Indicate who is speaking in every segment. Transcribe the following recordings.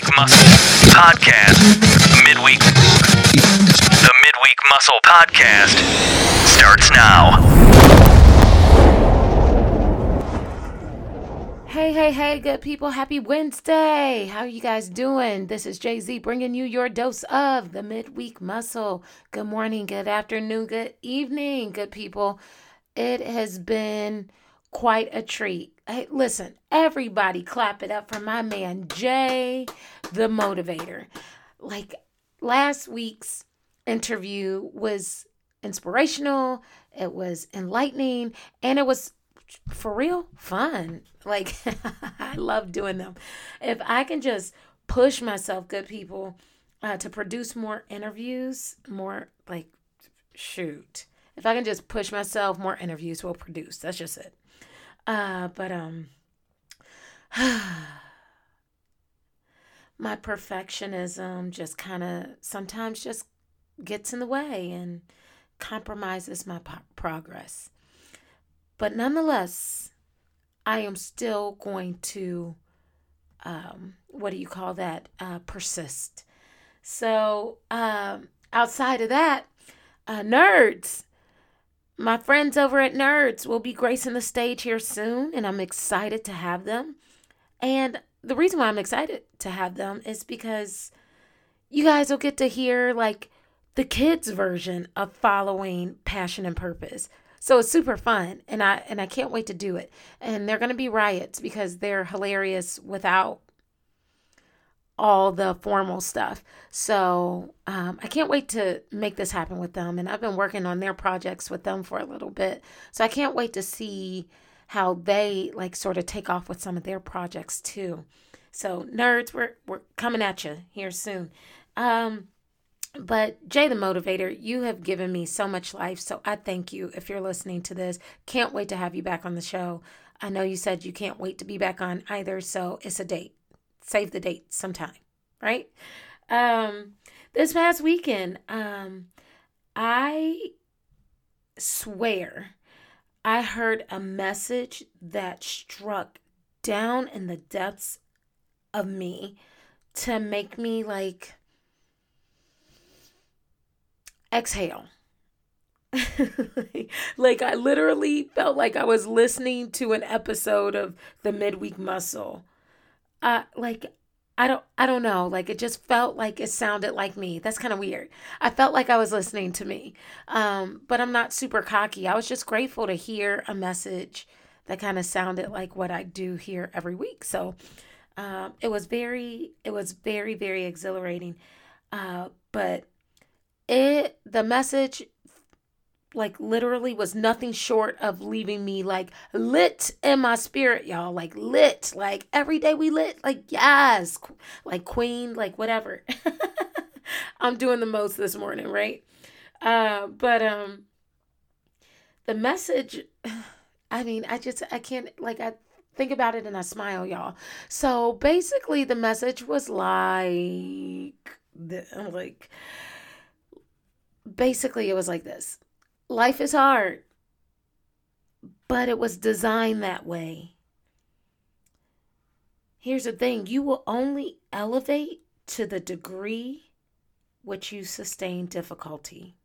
Speaker 1: Midweek Muscle Podcast. Midweek. The Midweek Muscle Podcast starts now.
Speaker 2: Hey, hey, hey, good people. Happy Wednesday. How are you guys doing? This is JZ bringing you your dose of the midweek muscle. Good morning, good afternoon, good evening, good people. It has been quite a treat. Hey, listen, everybody clap it up for my man, Jay, the motivator. Like last week's interview was inspirational, it was enlightening, and it was for real fun. Like, I love doing them. If I can just push myself, good people, uh, to produce more interviews, more like, shoot. If I can just push myself, more interviews will produce. That's just it. Uh, but um, my perfectionism just kind of sometimes just gets in the way and compromises my po- progress. But nonetheless, I am still going to, um, what do you call that? Uh, persist. So, um, outside of that, uh, nerds, my friends over at Nerds will be gracing the stage here soon, and I'm excited to have them. And the reason why I'm excited to have them is because you guys will get to hear like the kids' version of following passion and purpose. So it's super fun, and I and I can't wait to do it. And they're gonna be riots because they're hilarious without all the formal stuff. So um, I can't wait to make this happen with them. And I've been working on their projects with them for a little bit. So I can't wait to see how they like sort of take off with some of their projects too. So nerds, we're we're coming at you here soon. Um, but Jay the Motivator, you have given me so much life. So I thank you if you're listening to this. Can't wait to have you back on the show. I know you said you can't wait to be back on either, so it's a date save the date sometime, right? Um, this past weekend, um, I swear I heard a message that struck down in the depths of me to make me like exhale. like I literally felt like I was listening to an episode of the Midweek Muscle uh like I don't I don't know, like it just felt like it sounded like me. That's kind of weird. I felt like I was listening to me. Um but I'm not super cocky. I was just grateful to hear a message that kind of sounded like what I do here every week. So um it was very it was very very exhilarating. Uh but it the message like literally was nothing short of leaving me like lit in my spirit y'all like lit like every day we lit like yes like queen like whatever. I'm doing the most this morning right? Uh but um the message i mean i just i can't like i think about it and i smile y'all. So basically the message was like the, like basically it was like this Life is hard, but it was designed that way. Here's the thing you will only elevate to the degree which you sustain difficulty.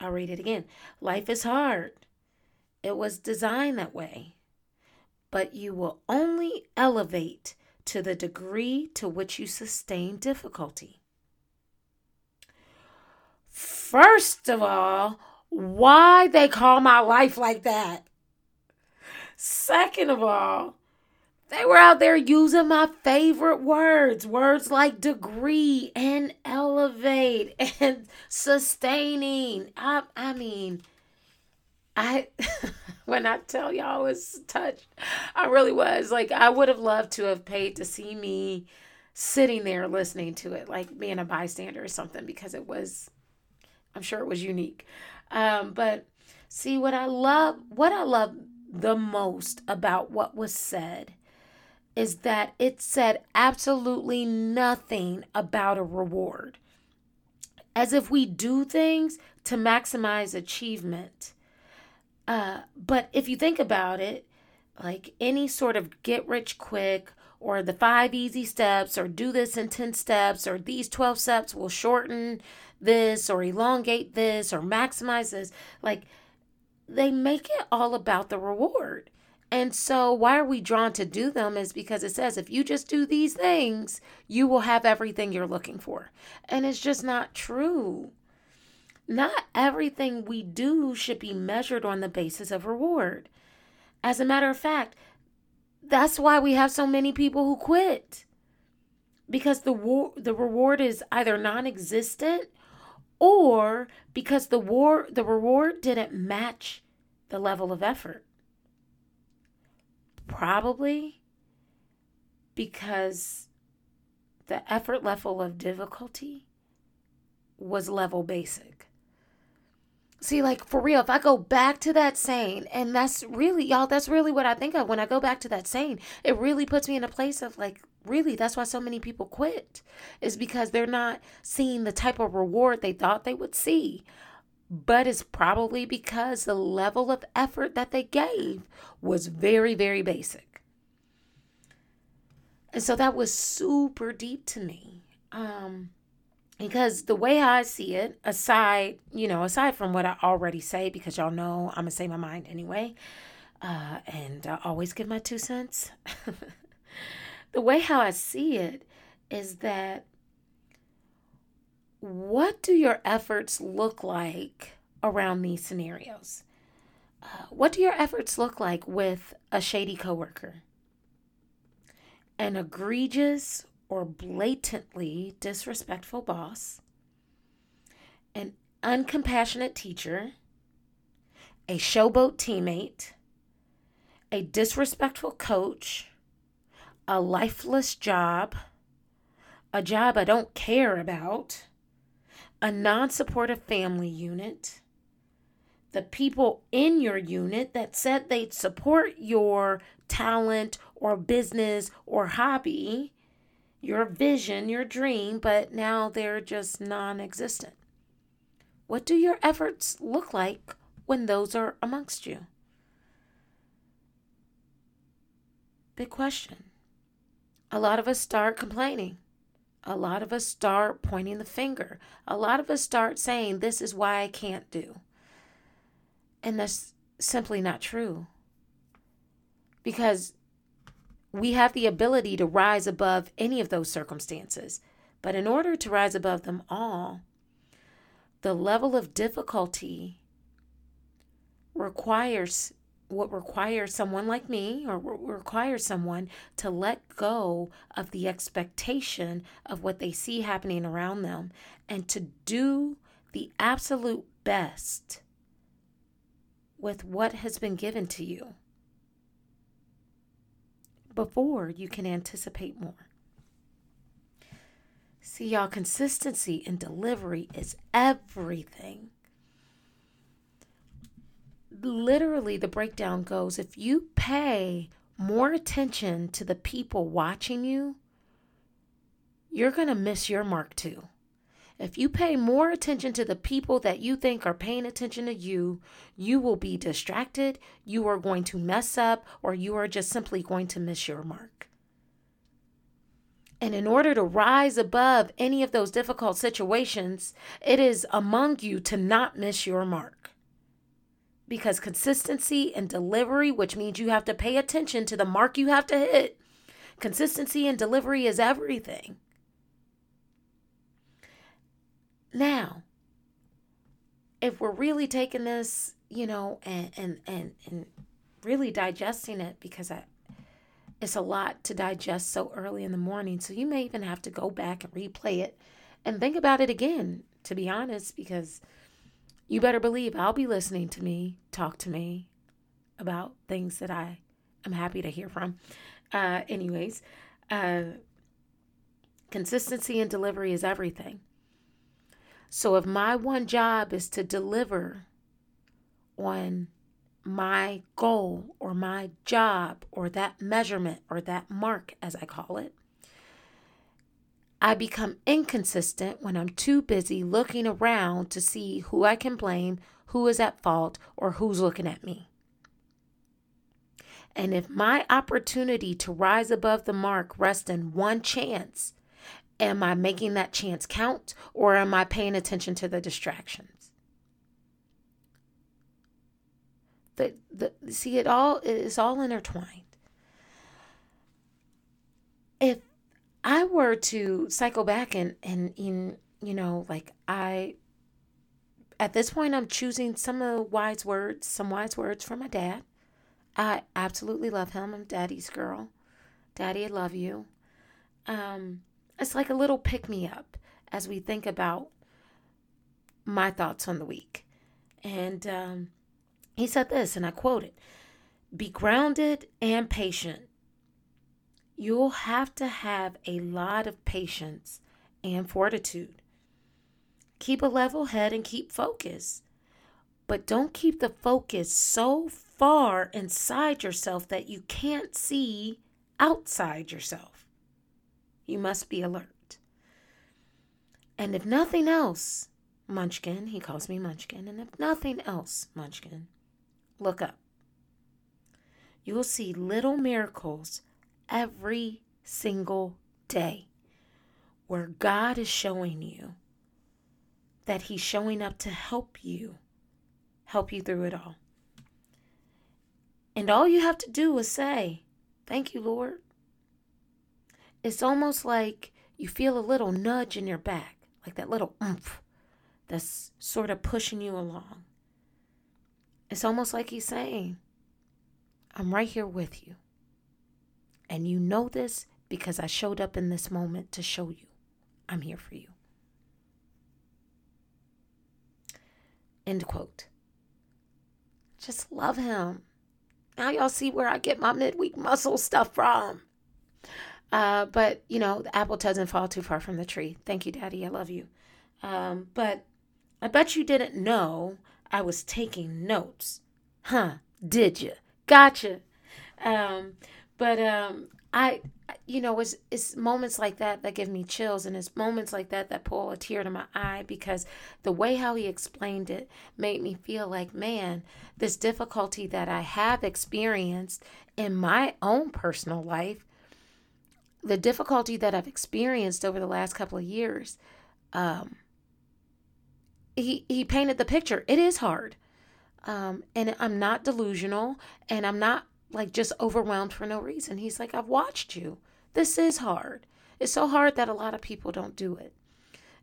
Speaker 2: I'll read it again. Life is hard. It was designed that way. But you will only elevate to the degree to which you sustain difficulty. First of all, why they call my life like that? Second of all, they were out there using my favorite words, words like degree and elevate and sustaining. I I mean, I when I tell y'all I was touched, I really was. Like I would have loved to have paid to see me sitting there listening to it, like being a bystander or something, because it was I'm sure it was unique. Um, but see what I love, what I love the most about what was said is that it said absolutely nothing about a reward. As if we do things to maximize achievement. Uh, but if you think about it, like any sort of get rich quick or the five easy steps or do this in 10 steps or these 12 steps will shorten this or elongate this or maximize this. Like they make it all about the reward. And so, why are we drawn to do them? Is because it says if you just do these things, you will have everything you're looking for. And it's just not true. Not everything we do should be measured on the basis of reward. As a matter of fact, that's why we have so many people who quit. Because the war, the reward is either non-existent or because the war the reward didn't match the level of effort. Probably because the effort level of difficulty was level basic. See, like for real, if I go back to that saying, and that's really, y'all, that's really what I think of when I go back to that saying, it really puts me in a place of like, really, that's why so many people quit, is because they're not seeing the type of reward they thought they would see. But it's probably because the level of effort that they gave was very, very basic. And so that was super deep to me. Um, because the way I see it, aside, you know, aside from what I already say, because y'all know I'm gonna say my mind anyway, uh, and I always give my two cents. the way how I see it is that what do your efforts look like around these scenarios? Uh, what do your efforts look like with a shady coworker? An egregious or blatantly disrespectful boss, an uncompassionate teacher, a showboat teammate, a disrespectful coach, a lifeless job, a job I don't care about, a non supportive family unit, the people in your unit that said they'd support your talent or business or hobby your vision, your dream, but now they're just non existent? What do your efforts look like when those are amongst you? Big question. A lot of us start complaining. A lot of us start pointing the finger. A lot of us start saying, This is why I can't do. And that's simply not true. Because we have the ability to rise above any of those circumstances. But in order to rise above them all, the level of difficulty requires what requires someone like me or requires someone to let go of the expectation of what they see happening around them and to do the absolute best with what has been given to you before you can anticipate more. See, y'all, consistency in delivery is everything. Literally, the breakdown goes if you pay more attention to the people watching you, you're going to miss your mark too. If you pay more attention to the people that you think are paying attention to you, you will be distracted, you are going to mess up, or you are just simply going to miss your mark. And in order to rise above any of those difficult situations, it is among you to not miss your mark. Because consistency and delivery, which means you have to pay attention to the mark you have to hit, consistency and delivery is everything. Now, if we're really taking this, you know, and and and, and really digesting it because I, it's a lot to digest so early in the morning. So you may even have to go back and replay it and think about it again, to be honest, because you better believe I'll be listening to me talk to me about things that I am happy to hear from. Uh, anyways, uh, consistency and delivery is everything. So if my one job is to deliver on my goal or my job or that measurement or that mark, as I call it, I become inconsistent when I'm too busy looking around to see who I can blame, who is at fault, or who's looking at me. And if my opportunity to rise above the mark rests in one chance, am I making that chance count or am I paying attention to the distractions? The, the see it all is all intertwined. If I were to cycle back and and in you know like I at this point I'm choosing some of the wise words, some wise words from my dad. I absolutely love him. I'm daddy's girl. Daddy, I love you. Um, it's like a little pick me up as we think about my thoughts on the week. And um, he said this, and I quote it Be grounded and patient. You'll have to have a lot of patience and fortitude. Keep a level head and keep focus. But don't keep the focus so far inside yourself that you can't see outside yourself. You must be alert. And if nothing else, Munchkin, he calls me Munchkin, and if nothing else, Munchkin, look up. You will see little miracles every single day where God is showing you that He's showing up to help you, help you through it all. And all you have to do is say, Thank you, Lord. It's almost like you feel a little nudge in your back, like that little oomph that's sort of pushing you along. It's almost like He's saying, I'm right here with you. And you know this because I showed up in this moment to show you I'm here for you. End quote. Just love him. Now y'all see where I get my midweek muscle stuff from. Uh, but you know, the apple doesn't fall too far from the tree. Thank you, Daddy. I love you. Um, but I bet you didn't know I was taking notes. Huh? Did you? Gotcha. Um, but um, I, you know, it's, it's moments like that that give me chills, and it's moments like that that pull a tear to my eye because the way how he explained it made me feel like, man, this difficulty that I have experienced in my own personal life, the difficulty that I've experienced over the last couple of years, um, he he painted the picture. It is hard. Um, and I'm not delusional and I'm not like just overwhelmed for no reason. He's like, I've watched you. This is hard. It's so hard that a lot of people don't do it.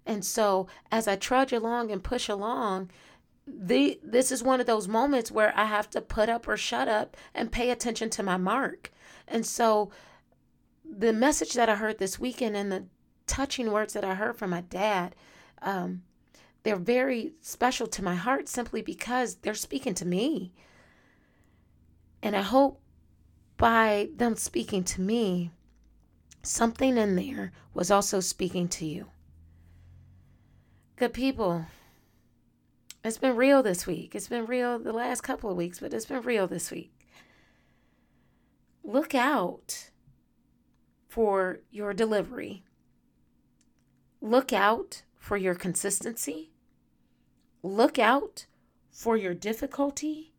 Speaker 2: And so as I trudge along and push along, the this is one of those moments where I have to put up or shut up and pay attention to my mark. And so the message that I heard this weekend and the touching words that I heard from my dad, um, they're very special to my heart simply because they're speaking to me. And I hope by them speaking to me, something in there was also speaking to you. Good people, it's been real this week. It's been real the last couple of weeks, but it's been real this week. Look out for your delivery. Look out for your consistency. Look out for your difficulty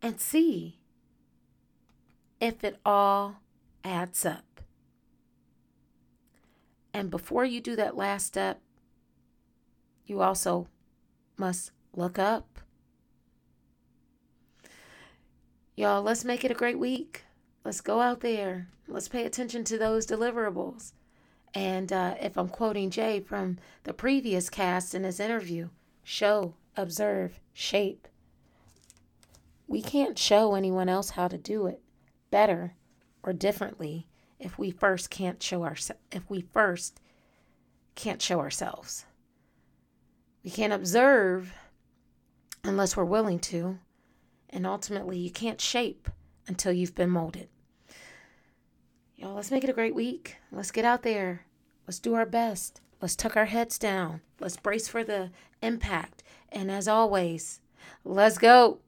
Speaker 2: and see if it all adds up. And before you do that last step, you also must look up. Y'all, let's make it a great week. Let's go out there. Let's pay attention to those deliverables. And uh, if I'm quoting Jay from the previous cast in his interview, show, observe, shape. We can't show anyone else how to do it better or differently if we first can't show our if we first can't show ourselves. We can't observe unless we're willing to, and ultimately you can't shape until you've been molded. Y'all, let's make it a great week. Let's get out there. Let's do our best. Let's tuck our heads down. Let's brace for the impact. And as always, let's go.